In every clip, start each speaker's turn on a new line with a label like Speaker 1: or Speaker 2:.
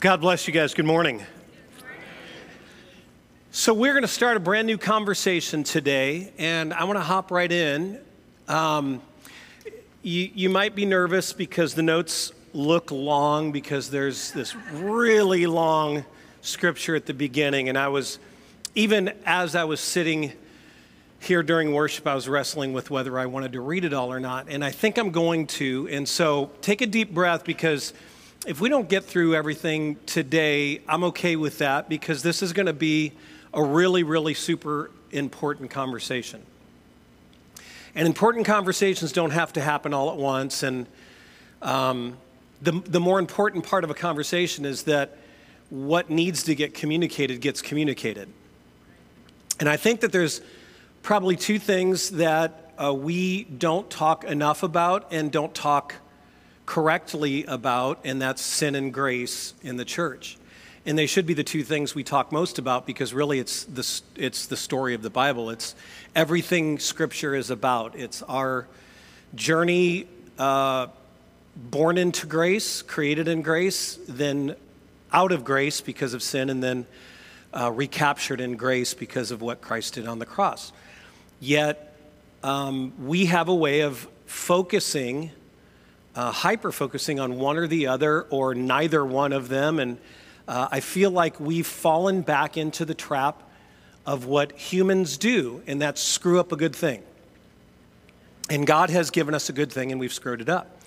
Speaker 1: God bless you guys. Good morning. So, we're going to start a brand new conversation today, and I want to hop right in. Um, you, you might be nervous because the notes look long, because there's this really long scripture at the beginning. And I was, even as I was sitting here during worship, I was wrestling with whether I wanted to read it all or not. And I think I'm going to. And so, take a deep breath because if we don't get through everything today, I'm okay with that because this is going to be a really, really super important conversation. And important conversations don't have to happen all at once. And um, the, the more important part of a conversation is that what needs to get communicated gets communicated. And I think that there's probably two things that uh, we don't talk enough about and don't talk correctly about, and that's sin and grace in the church. And they should be the two things we talk most about because really it's the, it's the story of the Bible. It's everything Scripture is about. It's our journey uh, born into grace, created in grace, then out of grace because of sin, and then uh, recaptured in grace because of what Christ did on the cross. Yet, um, we have a way of focusing uh, hyper focusing on one or the other or neither one of them. And uh, I feel like we've fallen back into the trap of what humans do, and that's screw up a good thing. And God has given us a good thing, and we've screwed it up.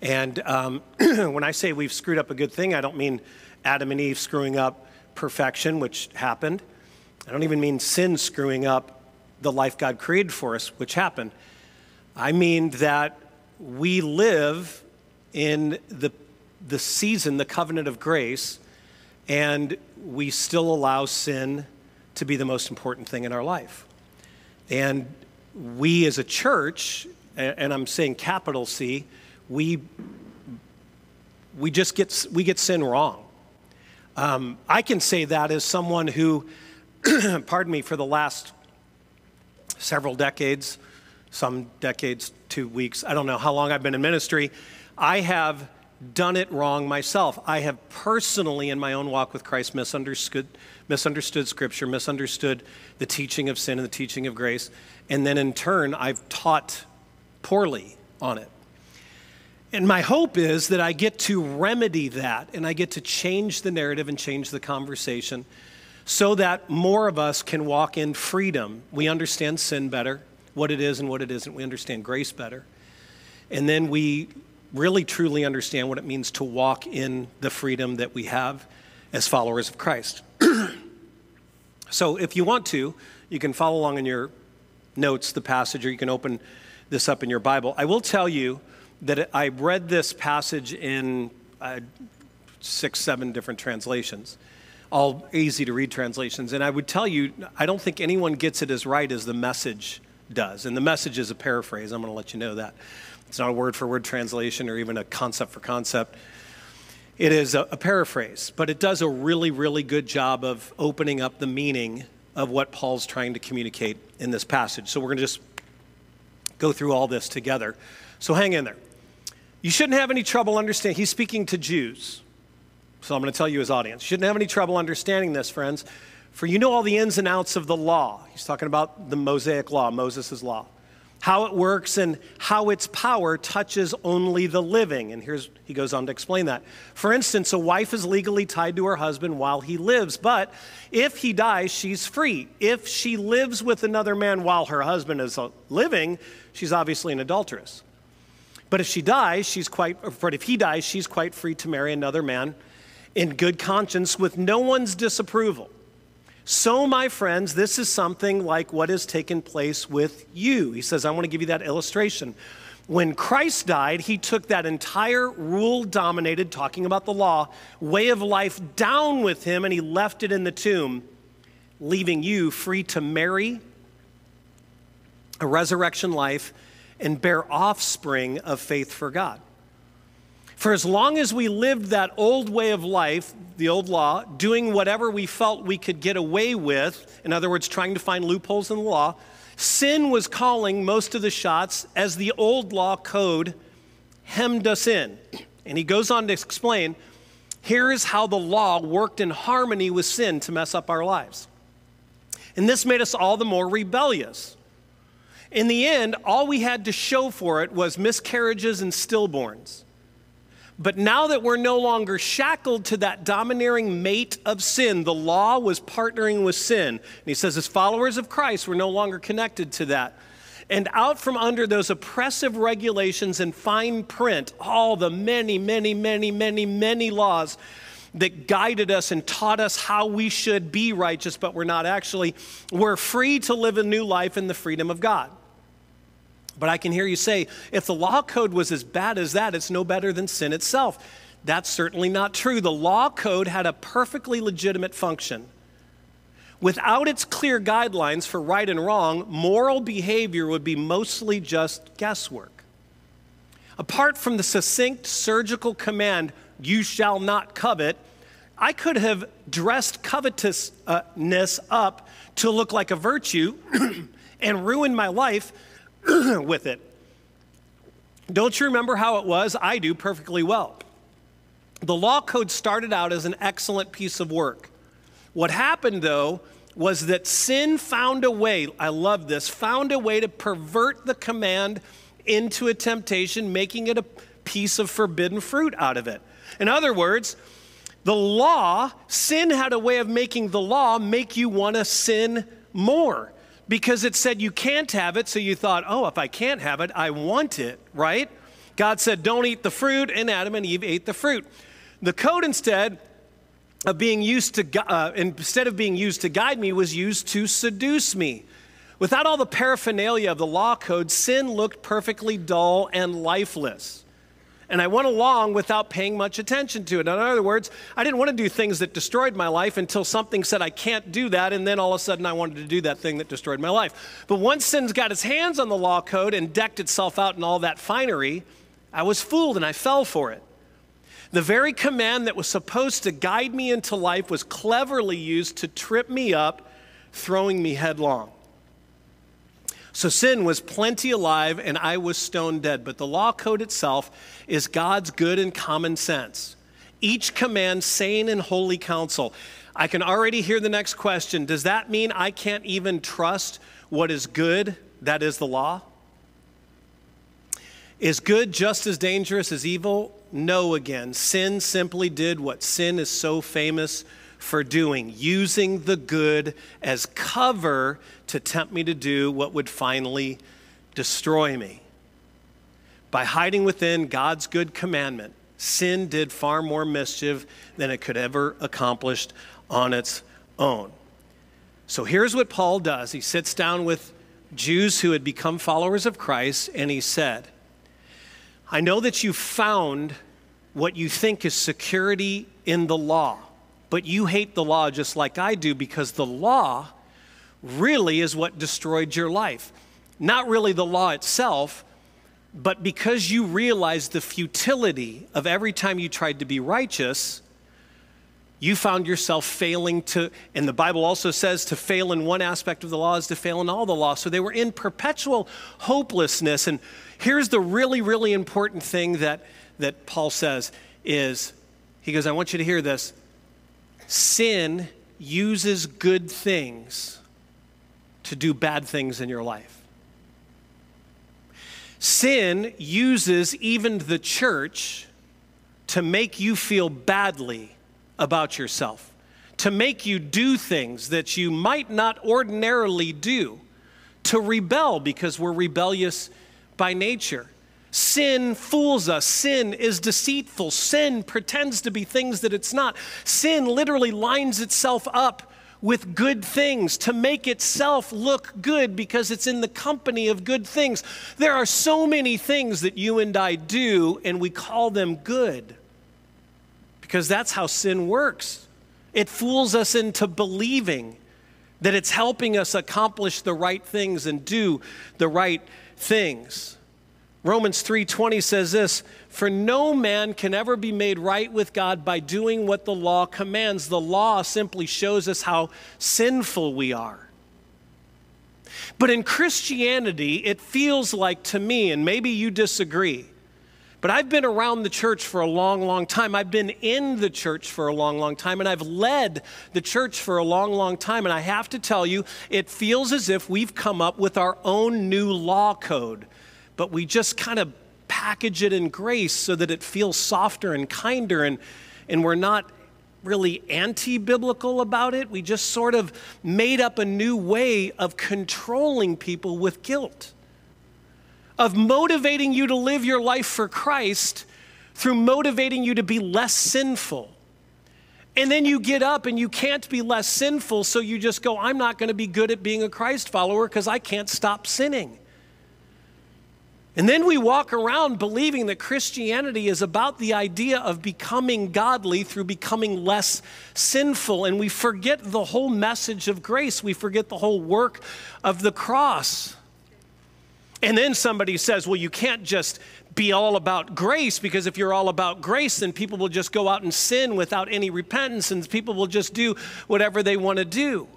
Speaker 1: And um, when I say we've screwed up a good thing, I don't mean Adam and Eve screwing up perfection, which happened. I don't even mean sin screwing up the life God created for us, which happened. I mean that we live in the, the season, the covenant of grace, and we still allow sin to be the most important thing in our life. And we as a church, and I'm saying capital C, we, we just get, we get sin wrong. Um, I can say that as someone who, pardon me, for the last several decades, some decades, two weeks, I don't know how long I've been in ministry, I have done it wrong myself. I have personally, in my own walk with Christ, misunderstood, misunderstood Scripture, misunderstood the teaching of sin and the teaching of grace, and then in turn, I've taught poorly on it. And my hope is that I get to remedy that and I get to change the narrative and change the conversation so that more of us can walk in freedom. We understand sin better what it is and what it isn't. We understand grace better. And then we really truly understand what it means to walk in the freedom that we have as followers of Christ. so if you want to, you can follow along in your notes, the passage, or you can open this up in your Bible. I will tell you that I read this passage in uh, six, seven different translations, all easy to read translations. And I would tell you, I don't think anyone gets it as right as the message does. And the message is a paraphrase. I'm going to let you know that. It's not a word for word translation or even a concept for concept. It is a, a, paraphrase, but it does a really, really good job of opening up the meaning of what Paul's trying to communicate in this passage. So we're going to just go through all this together. So hang in there. You shouldn't have any trouble understanding. He's speaking to Jews. So I'm going to tell you his audience. You shouldn't have any trouble understanding this, friends. For you know all the ins and outs of the law. He's talking about the Mosaic law, Moses' law. How it works and how its power touches only the living. And here's he goes on to explain that. For instance, a wife is legally tied to her husband while he lives, but if he dies, she's free. If she lives with another man while her husband is uh, living, she's obviously an adulteress. But if she dies, she's quite but if he dies, she's quite free to marry another man in good conscience with no one's disapproval. So, my friends, this is something like what has taken place with you. He says, I want to give you that illustration. When Christ died, he took that entire rule dominated, talking about the law, way of life down with him and he left it in the tomb, leaving you free to marry a resurrection life and bear offspring of faith for God. For as long as we lived that old way of life, the old law, doing whatever we felt we could get away with, in other words, trying to find loopholes in the law, sin was calling most of the shots as the old law code hemmed us in. And he goes on to explain Here is how the law worked in harmony with sin to mess up our lives. And this made us all the more rebellious. In the end, all we had to show for it was miscarriages and stillborns. But now that we're no longer shackled to that domineering mate of sin, the law was partnering with sin. And he says, as followers of Christ, we're no longer connected to that. And out from under those oppressive regulations and fine print, all the many, many, many, many, many laws that guided us and taught us how we should be righteous, but we're not actually, we're free to live a new life in the freedom of God. But I can hear you say, if the law code was as bad as that, it's no better than sin itself. That's certainly not true. The law code had a perfectly legitimate function. Without its clear guidelines for right and wrong, moral behavior would be mostly just guesswork. Apart from the succinct surgical command, you shall not covet, I could have dressed covetousness up to look like a virtue and ruined my life with it. Don't you remember how it was? I do perfectly well. The law code started out as an excellent piece of work. What happened, though, was that sin found a way, I love this, found a way to pervert the command into a temptation, making it a piece of forbidden fruit out of it. In other words, the law, sin had a way of making the law make you want to sin more because it said you can't have it. So you thought, oh, if I can't have it, I want it, right? God said, don't eat the fruit, and Adam and Eve ate the fruit. The code instead of being used to, uh, instead of being used to guide me, was used to seduce me. Without all the paraphernalia of the law code, sin looked perfectly dull and lifeless and I went along without paying much attention to it. In other words, I didn't want to do things that destroyed my life until something said I can't do that, and then all of a sudden I wanted to do that thing that destroyed my life. But once sin's got its hands on the law code and decked itself out in all that finery, I was fooled and I fell for it. The very command that was supposed to guide me into life was cleverly used to trip me up, throwing me headlong. So sin was plenty alive and I was stone dead. But the law code itself is God's good and common sense. Each command sane and holy counsel. I can already hear the next question. Does that mean I can't even trust what is good, that is the law? Is good just as dangerous as evil? No, again. Sin simply did what sin is so famous for doing, using the good as cover to tempt me to do what would finally destroy me. By hiding within God's good commandment, sin did far more mischief than it could ever accomplish on its own. So here's what Paul does he sits down with Jews who had become followers of Christ, and he said, I know that you found what you think is security in the law but you hate the law just like I do because the law really is what destroyed your life. Not really the law itself, but because you realized the futility of every time you tried to be righteous, you found yourself failing to, and the Bible also says to fail in one aspect of the law is to fail in all the law. So they were in perpetual hopelessness. And here's the really, really important thing that, that Paul says is, he goes, I want you to hear this sin uses good things to do bad things in your life. Sin uses even the church to make you feel badly about yourself, to make you do things that you might not ordinarily do, to rebel because we're rebellious by nature. Sin fools us. Sin is deceitful. Sin pretends to be things that it's not. Sin literally lines itself up with good things to make itself look good because it's in the company of good things. There are so many things that you and I do, and we call them good because that's how sin works. It fools us into believing that it's helping us accomplish the right things and do the right things. Romans 3:20 says this, "For no man can ever be made right with God by doing what the law commands. The law simply shows us how sinful we are." But in Christianity, it feels like to me, and maybe you disagree, But I've been around the church for a long, long time. I've been in the church for a long, long time, and I've led the church for a long, long time. And I have to tell you, it feels as if we've come up with our own new law code, but we just kind of package it in grace so that it feels softer and kinder, and, and we're not really anti biblical about it. We just sort of made up a new way of controlling people with guilt of motivating you to live your life for Christ through motivating you to be less sinful. And then you get up and you can't be less sinful, so you just go, I'm not going to be good at being a Christ follower because I can't stop sinning. And then we walk around believing that Christianity is about the idea of becoming godly through becoming less sinful. And we forget the whole message of grace, we forget the whole work of the cross. And then somebody says, well, you can't just be all about grace because if you're all about grace, then people will just go out and sin without any repentance and people will just do whatever they want to do.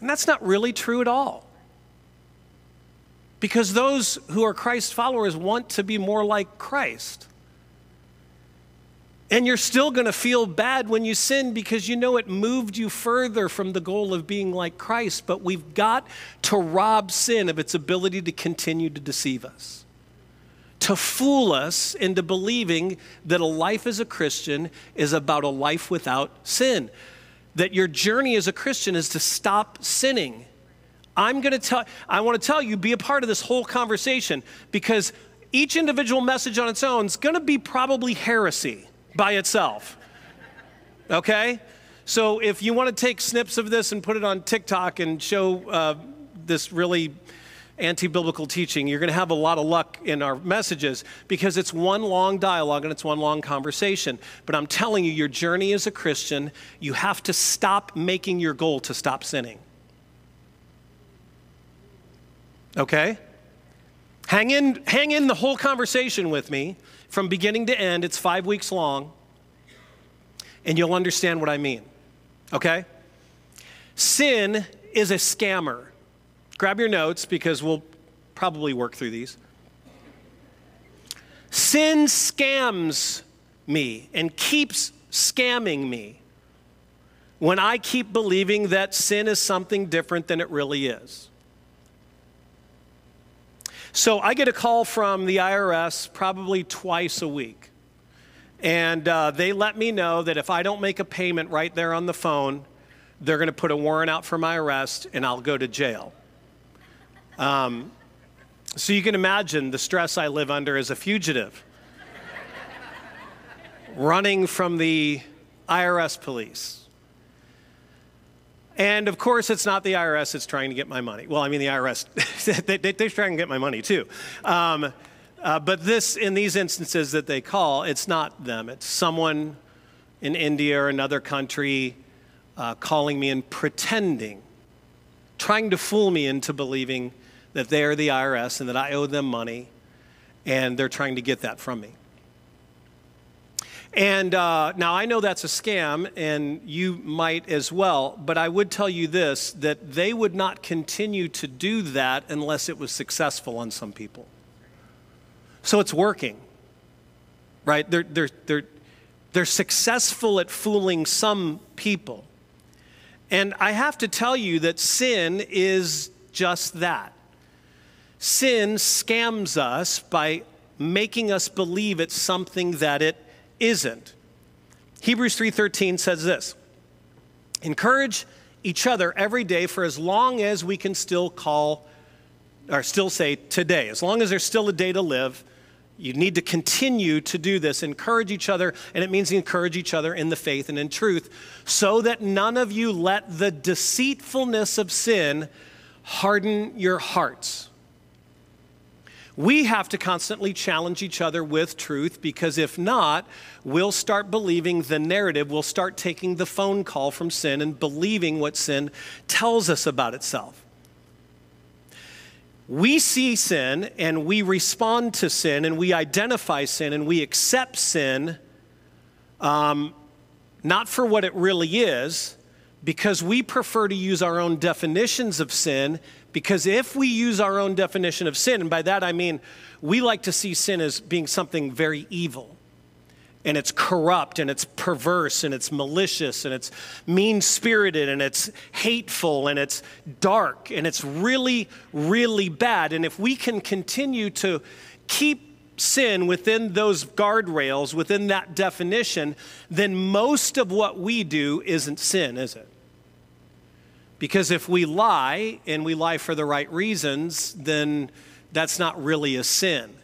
Speaker 1: And that's not really true at all. Because those who are Christ followers want to be more like Christ. And you're still going to feel bad when you sin because you know it moved you further from the goal of being like Christ. But we've got to rob sin of its ability to continue to deceive us, to fool us into believing that a life as a Christian is about a life without sin, that your journey as a Christian is to stop sinning. I'm going to tell, I want to tell you, be a part of this whole conversation because each individual message on its own is going to be probably heresy by itself. Okay? So if you want to take snips of this and put it on TikTok and show uh, this really anti biblical teaching, you're going to have a lot of luck in our messages because it's one long dialogue and it's one long conversation. But I'm telling you, your journey as a Christian, you have to stop making your goal to stop sinning. Okay? Hang in, hang in the whole conversation with me from beginning to end. It's five weeks long, and you'll understand what I mean. Okay? Sin is a scammer. Grab your notes because we'll probably work through these. Sin scams me and keeps scamming me when I keep believing that sin is something different than it really is. So I get a call from the IRS probably twice a week. And uh, they let me know that if I don't make a payment right there on the phone, they're going to put a warrant out for my arrest and I'll go to jail. Um, so you can imagine the stress I live under as a fugitive, running from the IRS police. And of course, it's not the IRS that's trying to get my money. Well, I mean, the IRS, they, they, they're trying to get my money too. Um, uh, but this, in these instances that they call, it's not them. It's someone in India or another country uh, calling me and pretending, trying to fool me into believing that they are the IRS and that I owe them money, and they're trying to get that from me. And uh, now I know that's a scam, and you might as well, but I would tell you this that they would not continue to do that unless it was successful on some people. So it's working, right? They're, they're, they're, they're successful at fooling some people. And I have to tell you that sin is just that. Sin scams us by making us believe it's something that it isn't. Hebrews 3:13 says this. Encourage each other every day for as long as we can still call or still say today. As long as there's still a day to live, you need to continue to do this. Encourage each other, and it means encourage each other in the faith and in truth, so that none of you let the deceitfulness of sin harden your hearts. We have to constantly challenge each other with truth because if not, we'll start believing the narrative. We'll start taking the phone call from sin and believing what sin tells us about itself. We see sin and we respond to sin and we identify sin and we accept sin um, not for what it really is, because we prefer to use our own definitions of sin. Because if we use our own definition of sin, and by that I mean we like to see sin as being something very evil, and it's corrupt, and it's perverse, and it's malicious, and it's mean spirited, and it's hateful, and it's dark, and it's really, really bad. And if we can continue to keep sin within those guardrails, within that definition, then most of what we do isn't sin, is it? Because if we lie and we lie for the right reasons, then that's not really a sin.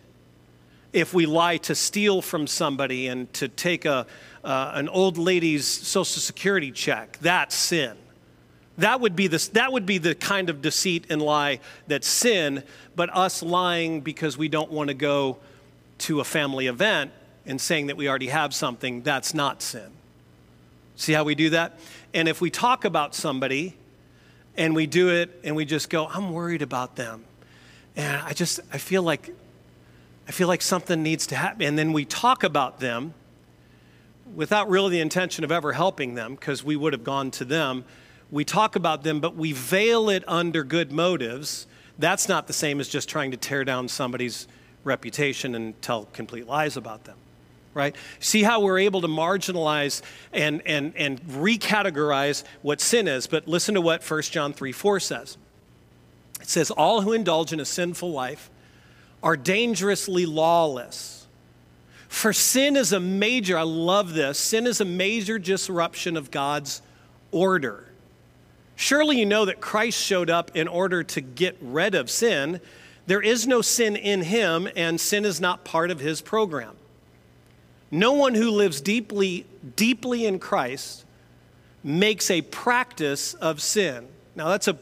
Speaker 1: If we lie to steal from somebody and to take a, uh, an old lady's social security check, that's sin. That would, be the, that would be the kind of deceit and lie that's sin, but us lying because we don't want to go to a family event and saying that we already have something, that's not sin. See how we do that? And if we talk about somebody and we do it and we just go, I'm worried about them. And I just, I feel like, I feel like something needs to happen. And then we talk about them without really the intention of ever helping them because we would have gone to them. We talk about them, but we veil it under good motives. That's not the same as just trying to tear down somebody's reputation and tell complete lies about them right? See how we're able to marginalize and, and, and recategorize what sin is. But listen to what 1 John 3 4 says. It says, All who indulge in a sinful life are dangerously lawless. For sin is a major, I love this, sin is a major disruption of God's order. Surely you know that Christ showed up in order to get rid of sin there is no sin in him, and sin is not part of his program. No one who lives deeply, deeply in Christ makes a practice of sin. Now, that's a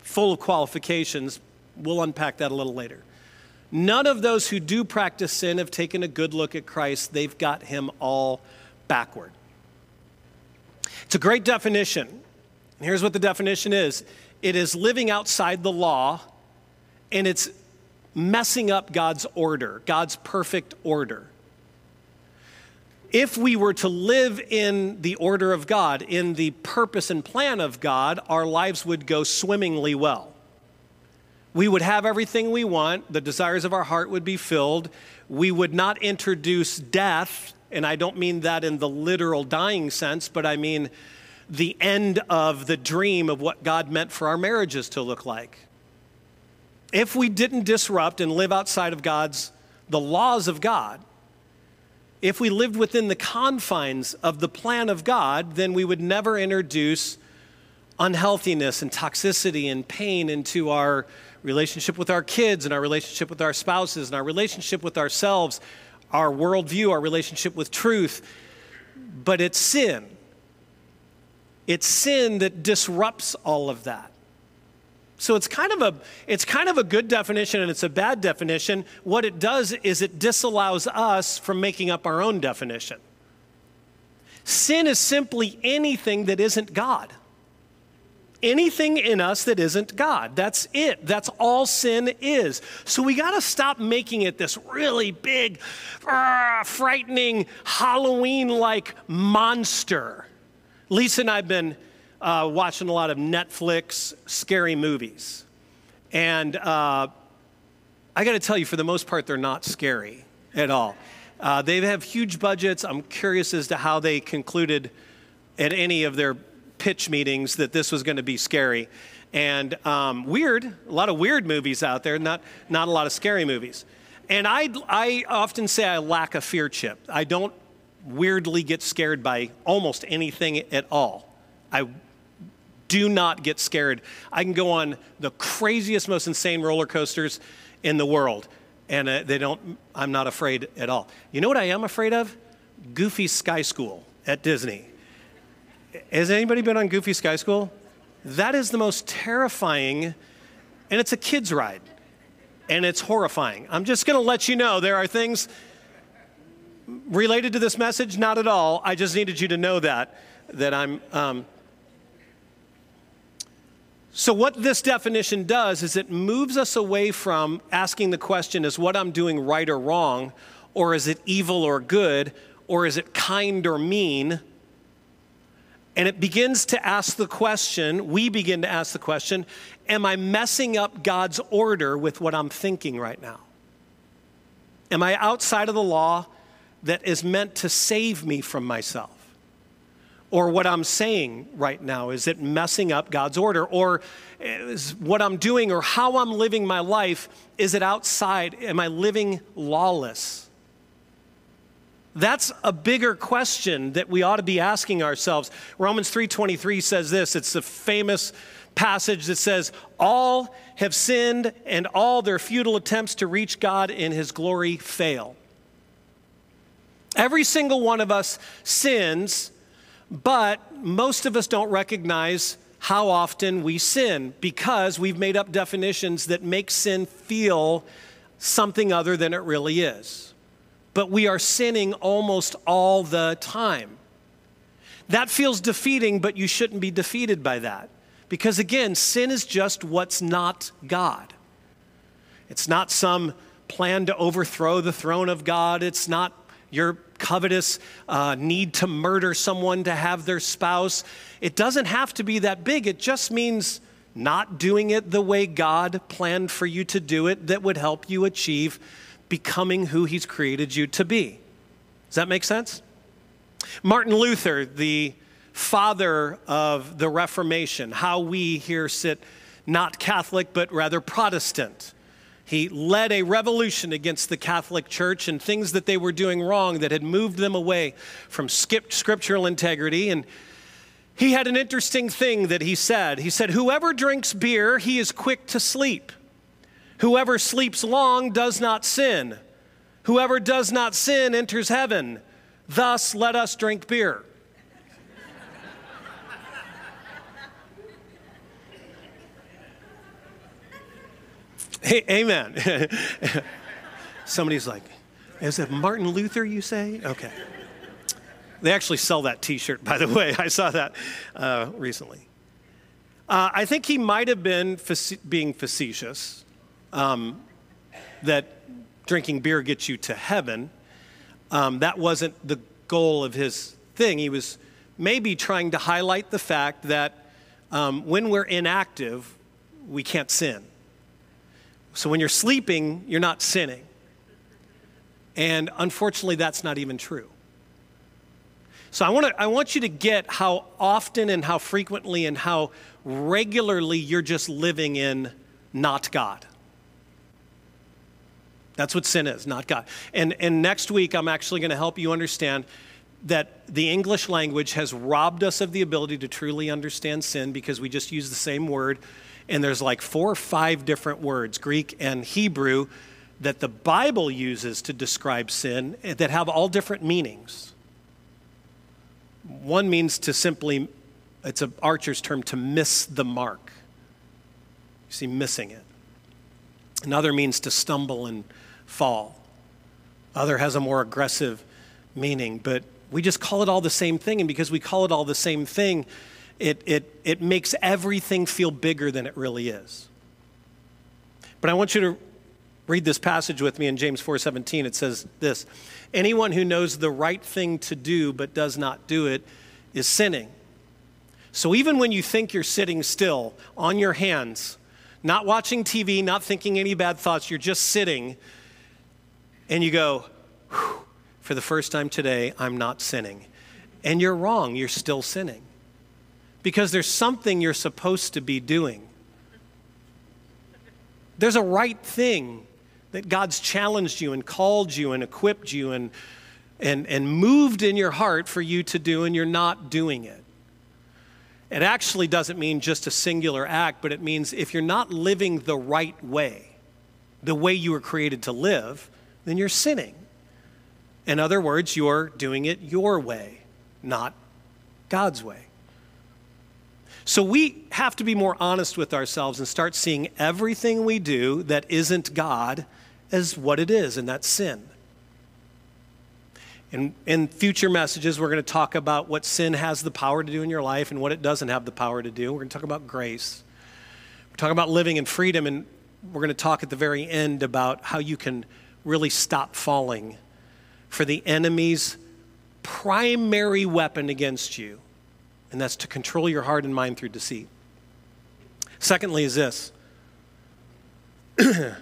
Speaker 1: full of qualifications. We'll unpack that a little later. None of those who do practice sin have taken a good look at Christ. They've got him all backward. It's a great definition. And here's what the definition is it is living outside the law and it's messing up God's order, God's perfect order. If we were to live in the order of God, in the purpose and plan of God, our lives would go swimmingly well. We would have everything we want, the desires of our heart would be filled. We would not introduce death, and I don't mean that in the literal dying sense, but I mean the end of the dream of what God meant for our marriages to look like if we didn't disrupt and live outside of God's, the laws of God, if we lived within the confines of the plan of God, then we would never introduce unhealthiness and toxicity and pain into our relationship with our kids and our relationship with our spouses and our relationship with ourselves, our worldview, our relationship with truth. But it's sin. It's sin that disrupts all of that. So it's kind of a it's kind of a good definition and it's a bad definition. What it does is it disallows us from making up our own definition. Sin is simply anything that isn't God. Anything in us that isn't God. That's it. That's all sin is. So we got to stop making it this really big, uh, frightening, Halloween like monster. Lisa and I have been uh, watching a lot of Netflix scary movies. And uh, I got to tell you, for the most part, they're not scary at all. Uh, they have huge budgets. I'm curious as to how they concluded at any of their pitch meetings that this was going to be scary. And um, weird, a lot of weird movies out there, not, not a lot of scary movies. And I, I often say I lack a fear chip. I don't weirdly get scared by almost anything at all. I do not get scared. I can go on the craziest, most insane roller coasters in the world, and uh, they don't, I'm not afraid at all. You know what I am afraid of? Goofy Sky School at Disney. Has anybody been on Goofy Sky School? That is the most terrifying, and it's a kid's ride, and it's horrifying. I'm just going to let you know there are things related to this message, not at all. I just needed you to know that, that I'm. Um, so, what this definition does is it moves us away from asking the question is what I'm doing right or wrong, or is it evil or good, or is it kind or mean? And it begins to ask the question, we begin to ask the question, am I messing up God's order with what I'm thinking right now? Am I outside of the law that is meant to save me from myself? Or what I'm saying right now, is it messing up God's order? Or is what I'm doing or how I'm living my life, is it outside? Am I living lawless? That's a bigger question that we ought to be asking ourselves. Romans 3:23 says this. It's a famous passage that says, All have sinned and all their futile attempts to reach God in his glory fail. Every single one of us sins, but most of us don't recognize how often we sin because we've made up definitions that make sin feel something other than it really is. But we are sinning almost all the time. That feels defeating, but you shouldn't be defeated by that. Because again, sin is just what's not God. It's not some plan to overthrow the throne of God. It's not your covetous uh, need to murder someone to have their spouse. It doesn't have to be that big. It just means not doing it the way God planned for you to do it that would help you achieve becoming who He's created you to be. Does that make sense? Martin Luther, the father of the Reformation, how we here sit not Catholic, but rather Protestant. He led a revolution against the Catholic Church and things that they were doing wrong that had moved them away from scriptural integrity. And he had an interesting thing that he said. He said, Whoever drinks beer, he is quick to sleep. Whoever sleeps long does not sin. Whoever does not sin enters heaven. Thus, let us drink beer. Hey, amen. Somebody's like, is it Martin Luther, you say? Okay. They actually sell that t shirt, by the way. I saw that uh, recently. Uh, I think he might have been being facetious um, that drinking beer gets you to heaven. Um, that wasn't the goal of his thing. He was maybe trying to highlight the fact that um, when we're inactive, we can't sin. So when you're sleeping, you're not sinning. And unfortunately, that's not even true. So I, wanna, I want you to get how often and how frequently and how regularly you're just living in not God. That's what sin is, not God. And, and next week, I'm actually going to help you understand that the English language has robbed us of the ability to truly understand sin because we just use the same word and there's like four or five different words, Greek and Hebrew, that the Bible uses to describe sin that have all different meanings. One means to simply, it's an archer's term, to miss the mark. You see, missing it. Another means to stumble and fall. Other has a more aggressive meaning, but we just call it all the same thing. And because we call it all the same thing, it, it, it makes everything feel bigger than it really is. But I want you to read this passage with me in James 4:17. It says this: Anyone who knows the right thing to do but does not do it is sinning. So even when you think you're sitting still on your hands, not watching TV, not thinking any bad thoughts, you're just sitting and you go, for the first time today, I'm not sinning. And you're wrong, you're still sinning because there's something you're supposed to be doing. There's a right thing that God's challenged you and called you and equipped you and, and, and moved in your heart for you to do, and you're not doing it. It actually doesn't mean just a singular act, but it means if you're not living the right way, the way you were created to live, then you're sinning. In other words, you're doing it your way, not God's way. So we have to be more honest with ourselves and start seeing everything we do that isn't God as what it is, and that's sin. In, in future messages, we're going to talk about what sin has the power to do in your life and what it doesn't have the power to do. We're going to talk about grace. We're talking about living in freedom, and we're going to talk at the very end about how you can really stop falling for the enemy's primary weapon against you and that's to control your heart and mind through deceit. Secondly, is this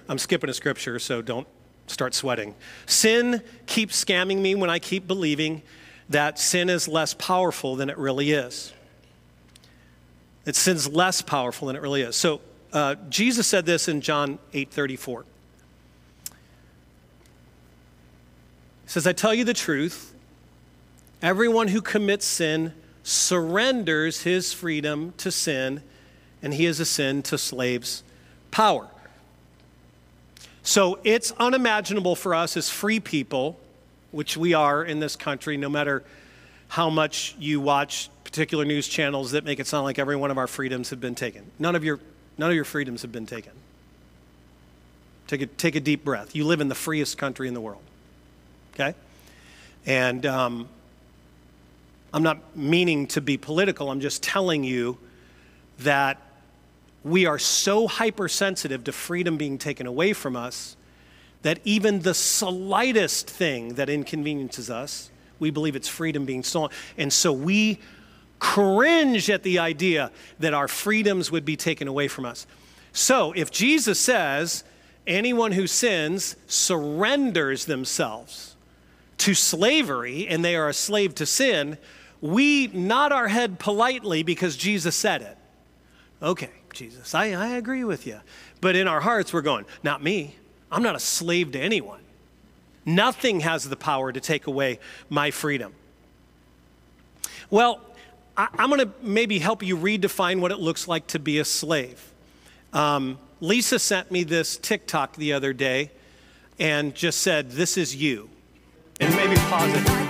Speaker 1: I'm skipping a scripture, so don't start sweating. Sin keeps scamming me when I keep believing that sin is less powerful than it really is. That sin's less powerful than it really is. So uh, Jesus said this in John 8 34. He says, I tell you the truth, everyone who commits sin surrenders his freedom to sin, and he is a sin to slaves' power. So it's unimaginable for us as free people, which we are in this country, no matter how much you watch particular news channels that make it sound like every one of our freedoms have been taken. None of your, none of your freedoms have been taken. Take a, take a deep breath. You live in the freest country in the world okay? And um, I'm not meaning to be political, I'm just telling you that we are so hypersensitive to freedom being taken away from us that even the slightest thing that inconveniences us, we believe it's freedom being stolen. And so we cringe at the idea that our freedoms would be taken away from us. So if Jesus says, anyone who sins surrenders themselves to slavery and they are a slave to sin, we nod our head politely because Jesus said it. Okay, Jesus, I, I agree with you. But in our hearts, we're going, not me. I'm not a slave to anyone. Nothing has the power to take away my freedom. Well, I, am going to maybe help you redefine what it looks like to be a slave. Um, Lisa sent me this TikTok the other day and just said, This is you and maybe pause it.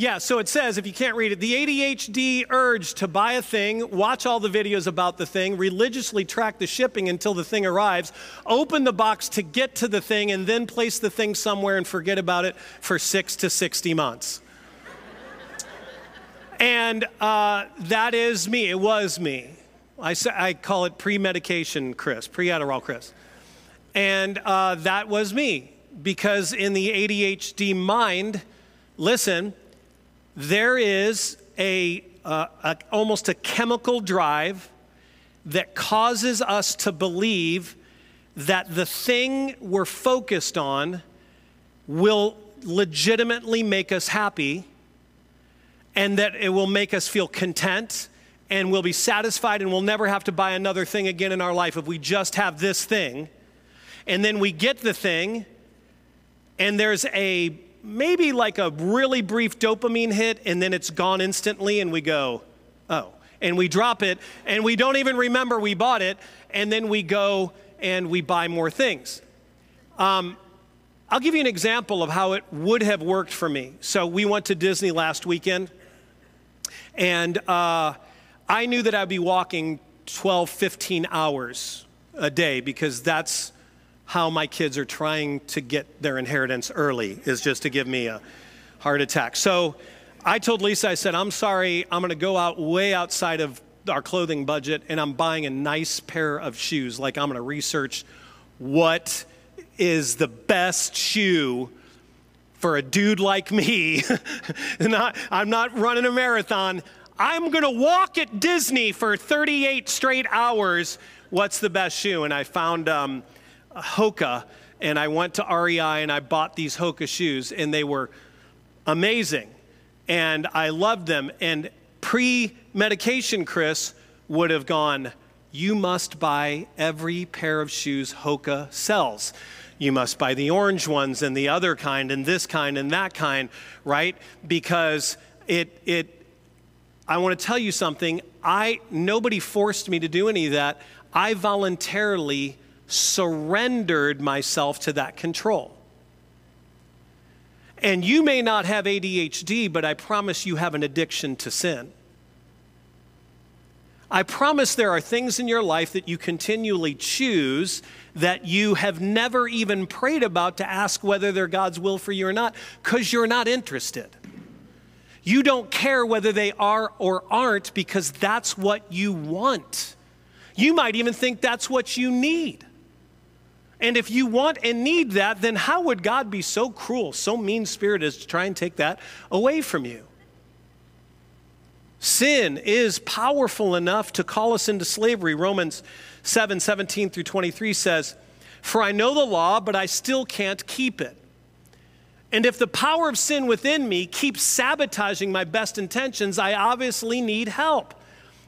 Speaker 1: Yeah, so it says, if you can't read it, the ADHD urge to buy a thing, watch all the videos about the thing, religiously track the shipping until the thing arrives, open the box to get to the thing, and then place the thing somewhere and forget about it for six to 60 months. and uh, that is me. It was me. I, I call it pre medication Chris, pre Adderall Chris. And uh, that was me because in the ADHD mind, listen, there is a, uh, a, almost a chemical drive that causes us to believe that the thing we're focused on will legitimately make us happy and that it will make us feel content and we'll be satisfied and we'll never have to buy another thing again in our life if we just have this thing. And then we get the thing, and there's a maybe like a really brief dopamine hit, and then it's gone instantly, and we go, oh. And we drop it, and we don't even remember we bought it, and then we go and we buy more things. Um, I'll give you an example of how it would have worked for me. So we went to Disney last weekend, and uh, I knew that I'd be walking 12, 15 hours a day because that's how my kids are trying to get their inheritance early, is just to give me a heart attack. So I told Lisa, I said, I'm sorry, I'm gonna go out way outside of our clothing budget and I'm buying a nice pair of shoes. Like I'm gonna research what is the best shoe for a dude like me. not, I'm not running a marathon. I'm going to walk at Disney for 38 straight hours. What's the best shoe? And I found um, Hoka, and I went to REI and I bought these Hoka shoes, and they were amazing. And I loved them. And pre medication, Chris would have gone, You must buy every pair of shoes Hoka sells. You must buy the orange ones and the other kind and this kind and that kind, right? Because it, it, I want to tell you something. I, nobody forced me to do any of that. I voluntarily surrendered myself to that control. And you may not have ADHD, but I promise you have an addiction to sin. I promise there are things in your life that you continually choose that you have never even prayed about to ask whether they're God's will for you or not because you're not interested. You don't care whether they are or aren't because that's what you want. You might even think that's what you need. And if you want and need that, then how would God be so cruel, so mean spirited as to try and take that away from you? Sin is powerful enough to call us into slavery. Romans 7 17 through 23 says, For I know the law, but I still can't keep it. And if the power of sin within me keeps sabotaging my best intentions, I obviously need help.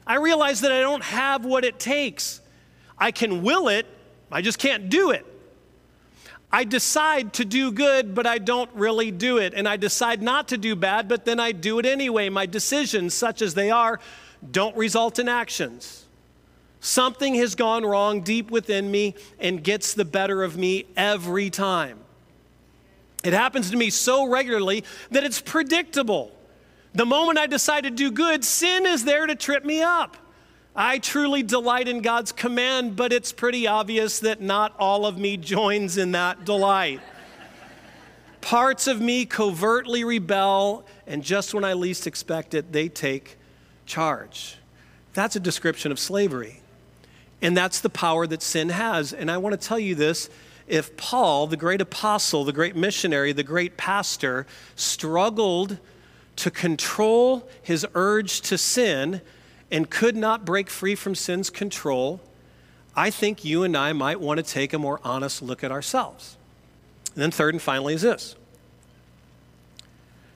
Speaker 1: I realize that I don't have what it takes. I can will it, I just can't do it. I decide to do good, but I don't really do it. And I decide not to do bad, but then I do it anyway. My decisions, such as they are, don't result in actions. Something has gone wrong deep within me and gets the better of me every time. It happens to me so regularly that it's predictable. The moment I decide to do good, sin is there to trip me up. I truly delight in God's command, but it's pretty obvious that not all of me joins in that delight. Parts of me covertly rebel, and just when I least expect it, they take charge. That's a description of slavery. And that's the power that sin has. And I want to tell you this if Paul, the great apostle, the great missionary, the great pastor, struggled to control his urge to sin, and could not break free from sin's control, I think you and I might want to take a more honest look at ourselves. And then, third and finally, is this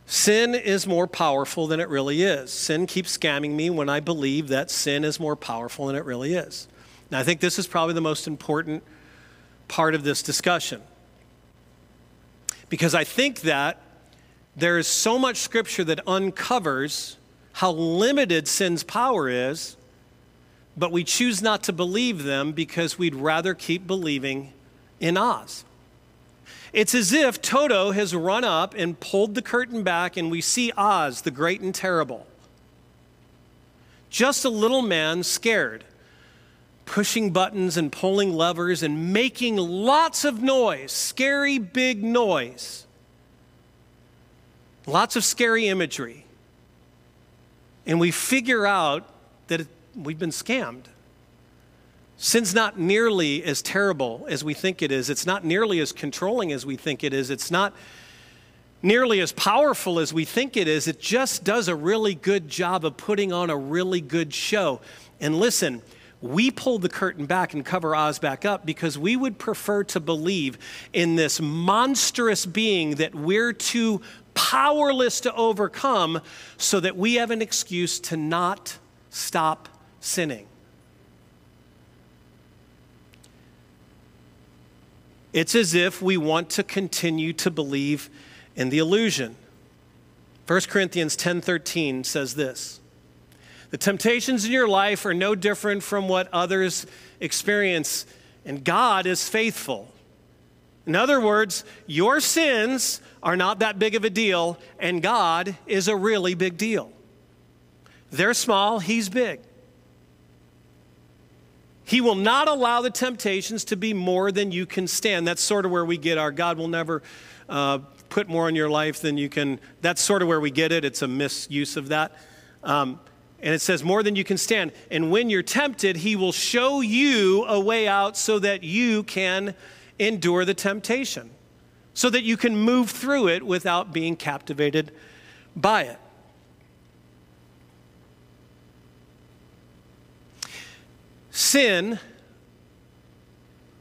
Speaker 1: sin is more powerful than it really is. Sin keeps scamming me when I believe that sin is more powerful than it really is. Now, I think this is probably the most important part of this discussion because I think that there is so much scripture that uncovers how limited sin's power is, but we choose not to believe them because we'd rather keep believing in Oz. It's as if Toto has run up and pulled the curtain back, and we see Oz, the great and terrible. Just a little man scared, pushing buttons and pulling levers and making lots of noise, scary big noise. Lots of scary imagery and we figure out that it, we've been scammed. Sin's not nearly as terrible as we think it is. It's not nearly as controlling as we think it is. It's not nearly as powerful as we think it is. It just does a really good job of putting on a really good show. And listen, we pull the curtain back and cover Oz back up because we would prefer to believe in this monstrous being that we're too powerless to overcome so that we have an excuse to not stop sinning. It's as if we want to continue to believe in the illusion. 1 Corinthians 10:13 says this: The temptations in your life are no different from what others experience, and God is faithful. In other words, your sins are not that big of a deal, and God is a really big deal. They're small, He's big. He will not allow the temptations to be more than you can stand. That's sort of where we get our God will never uh, put more in your life than you can. That's sort of where we get it. It's a misuse of that. Um, and it says, more than you can stand. And when you're tempted, He will show you a way out so that you can endure the temptation so that you can move through it without being captivated by it. Sin,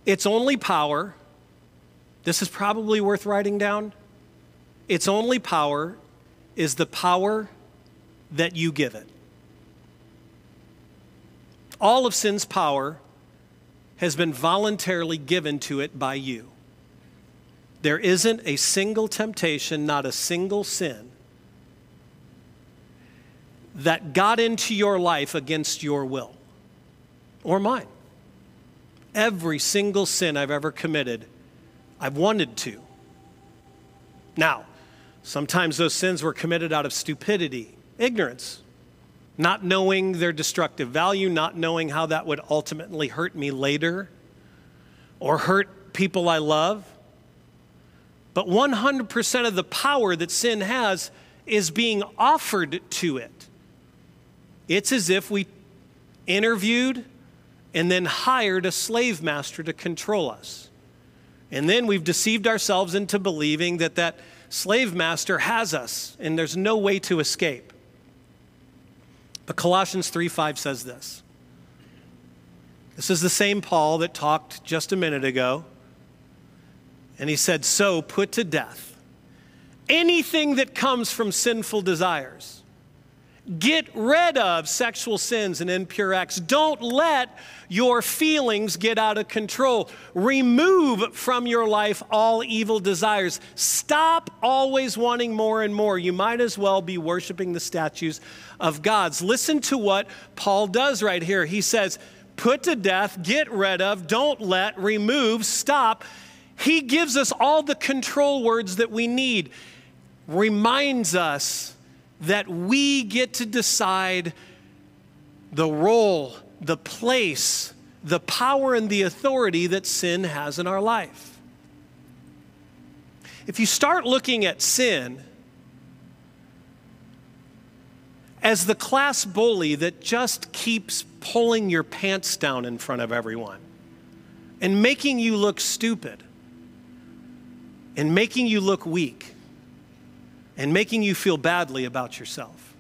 Speaker 1: its only power, this is probably worth writing down. Its only power is the power that you give it. All of sin's power has been voluntarily given to it by you. There isn't a single temptation, not a single sin that got into your life against your will or mine. Every single sin I've ever committed, I've wanted to. Now, sometimes those sins were committed out of stupidity, ignorance, not knowing their destructive value, not knowing how that would ultimately hurt me later or hurt people I love. But 100% of the power that sin has is being offered to it. It's as if we interviewed and then hired a slave master to control us. And then we've deceived ourselves into believing that that slave master has us and there's no way to escape. But Colossians 3 5 says this. This is the same Paul that talked just a minute ago. And he said, So put to death anything that comes from sinful desires Get rid of sexual sins and impure acts. Don't let your feelings get out of control. Remove from your life all evil desires. Stop always wanting more and more. You might as well be worshiping the statues of gods. Listen to what Paul does right here. He says, Put to death, get rid of, don't let, remove, stop. He gives us all the control words that we need, reminds us that we get to decide the role, the place, the power, and the authority that sin has in our life. If you start looking at sin as the class bully that just keeps pulling your pants down in front of everyone and making you look stupid and making you look weak and making you feel badly about yourself.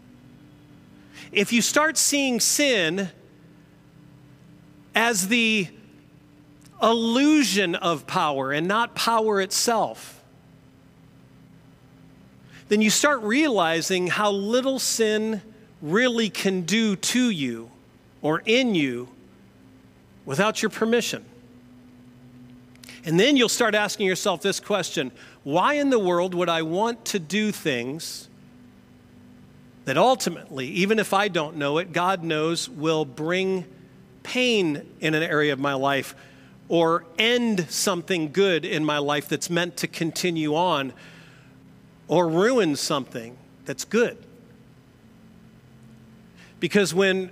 Speaker 1: If you start seeing sin as the illusion of power and not power itself, then you start realizing how little sin really can do to you or in you without your permission. And then you'll start asking yourself this question why in the world would I want to do things that ultimately, even if I don't know it, God knows will bring pain in an area of my life or end something good in my life that's meant to continue on or ruin something that's good? Because when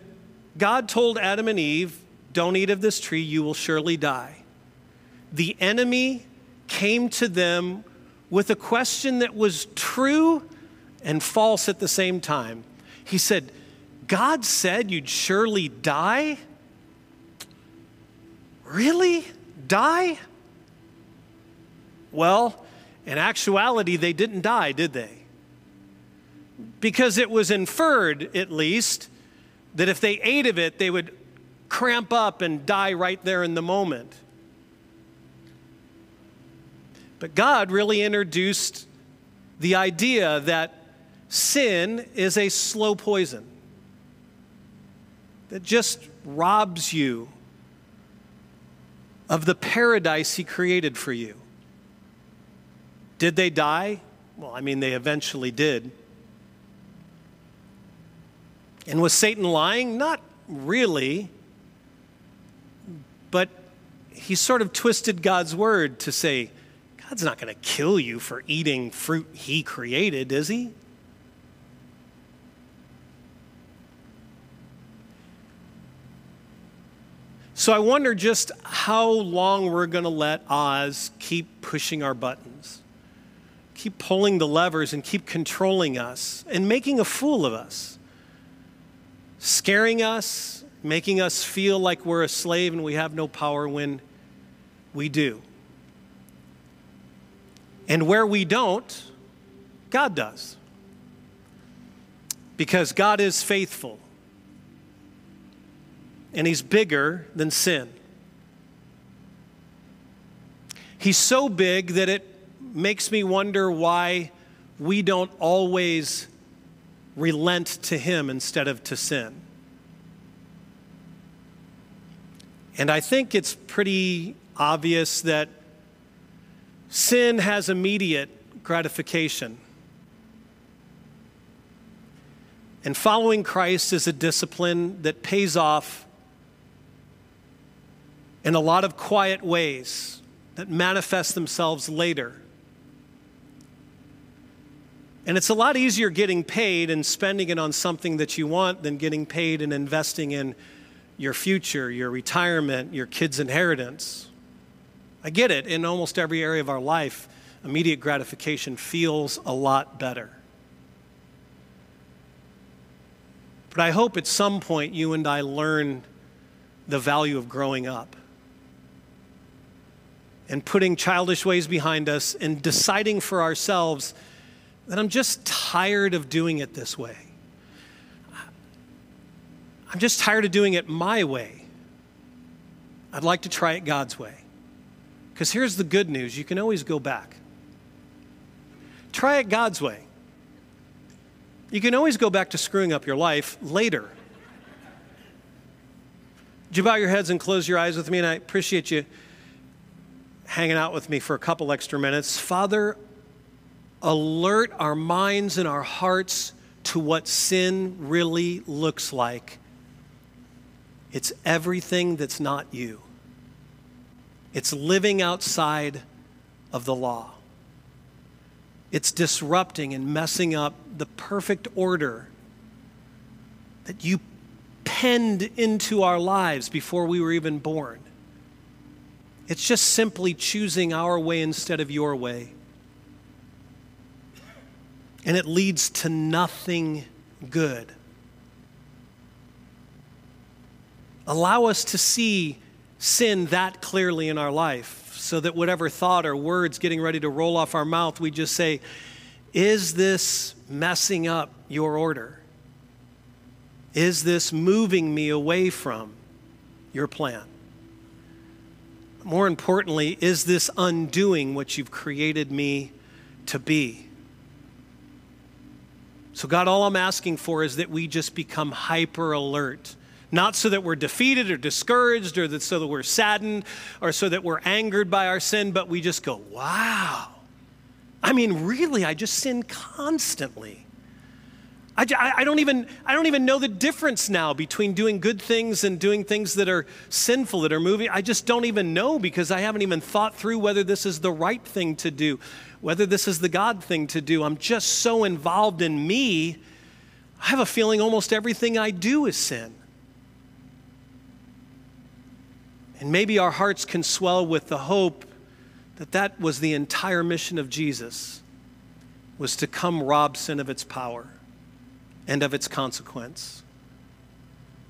Speaker 1: God told Adam and Eve, Don't eat of this tree, you will surely die, the enemy came to them with a question that was true and false at the same time. He said, God said you'd surely die? Really? Die? Well, in actuality, they didn't die, did they? Because it was inferred, at least, that if they ate of it, they would cramp up and die right there in the moment. But God really introduced the idea that sin is a slow poison that just robs you of the paradise He created for you. Did they die? Well, I mean, they eventually did. And was Satan lying? Not really. But he sort of twisted God's word to say, God's not going to kill you for eating fruit He created, is He? So I wonder just how long we're going to let Oz keep pushing our buttons, keep pulling the levers, and keep controlling us and making a fool of us, scaring us, making us feel like we're a slave and we have no power when we do. And where we don't, God does. Because God is faithful. And He's bigger than sin. He's so big that it makes me wonder why we don't always relent to Him instead of to sin. And I think it's pretty obvious that Sin has immediate gratification. And following Christ is a discipline that pays off in a lot of quiet ways that manifest themselves later. And it's a lot easier getting paid and spending it on something that you want than getting paid and investing in your future, your retirement, your kids' inheritance. I get it. In almost every area of our life, immediate gratification feels a lot better. But I hope at some point you and I learn the value of growing up. and putting childish ways behind us and deciding for ourselves that I'm just tired of doing it this way. I'm just tired of doing it my way. I'd like to try it God's way. Because here's the good news you can always go back. Try it God's way. You can always go back to screwing up your life later. Would you bow your heads and close your eyes with me? And I appreciate you hanging out with me for a couple extra minutes. Father, alert our minds and our hearts to what sin really looks like. It's everything that's not you, it's living outside of the law. It's disrupting and messing up the perfect order that you penned into our lives before we were even born. It's just simply choosing our way instead of your way. And it leads to nothing good. Allow us to see sin that clearly in our life so that whatever thought or words getting ready to roll off our mouth, we just say, Is this messing up your order? Is this moving me away from your plan? More importantly, is this undoing what you've created me to be? So, God, all I'm asking for is that we just become hyper alert. Not so that we're defeated or discouraged or that so that we're saddened or so that we're angered by our sin, but we just go, wow. I mean, really, I just sin constantly. I, I, don't even, I don't even know the difference now between doing good things and doing things that are sinful, that are moving. I just don't even know because I haven't even thought through whether this is the right thing to do, whether this is the God thing to do. I'm just so involved in me. I have a feeling almost everything I do is sin. And maybe our hearts can swell with the hope that that was the entire mission of Jesus was to come rob sin of its power and of its consequence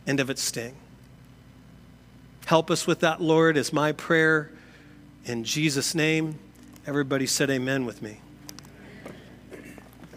Speaker 1: and of its sting. Help us with that, Lord, is my prayer in Jesus' name. Everybody said amen with me.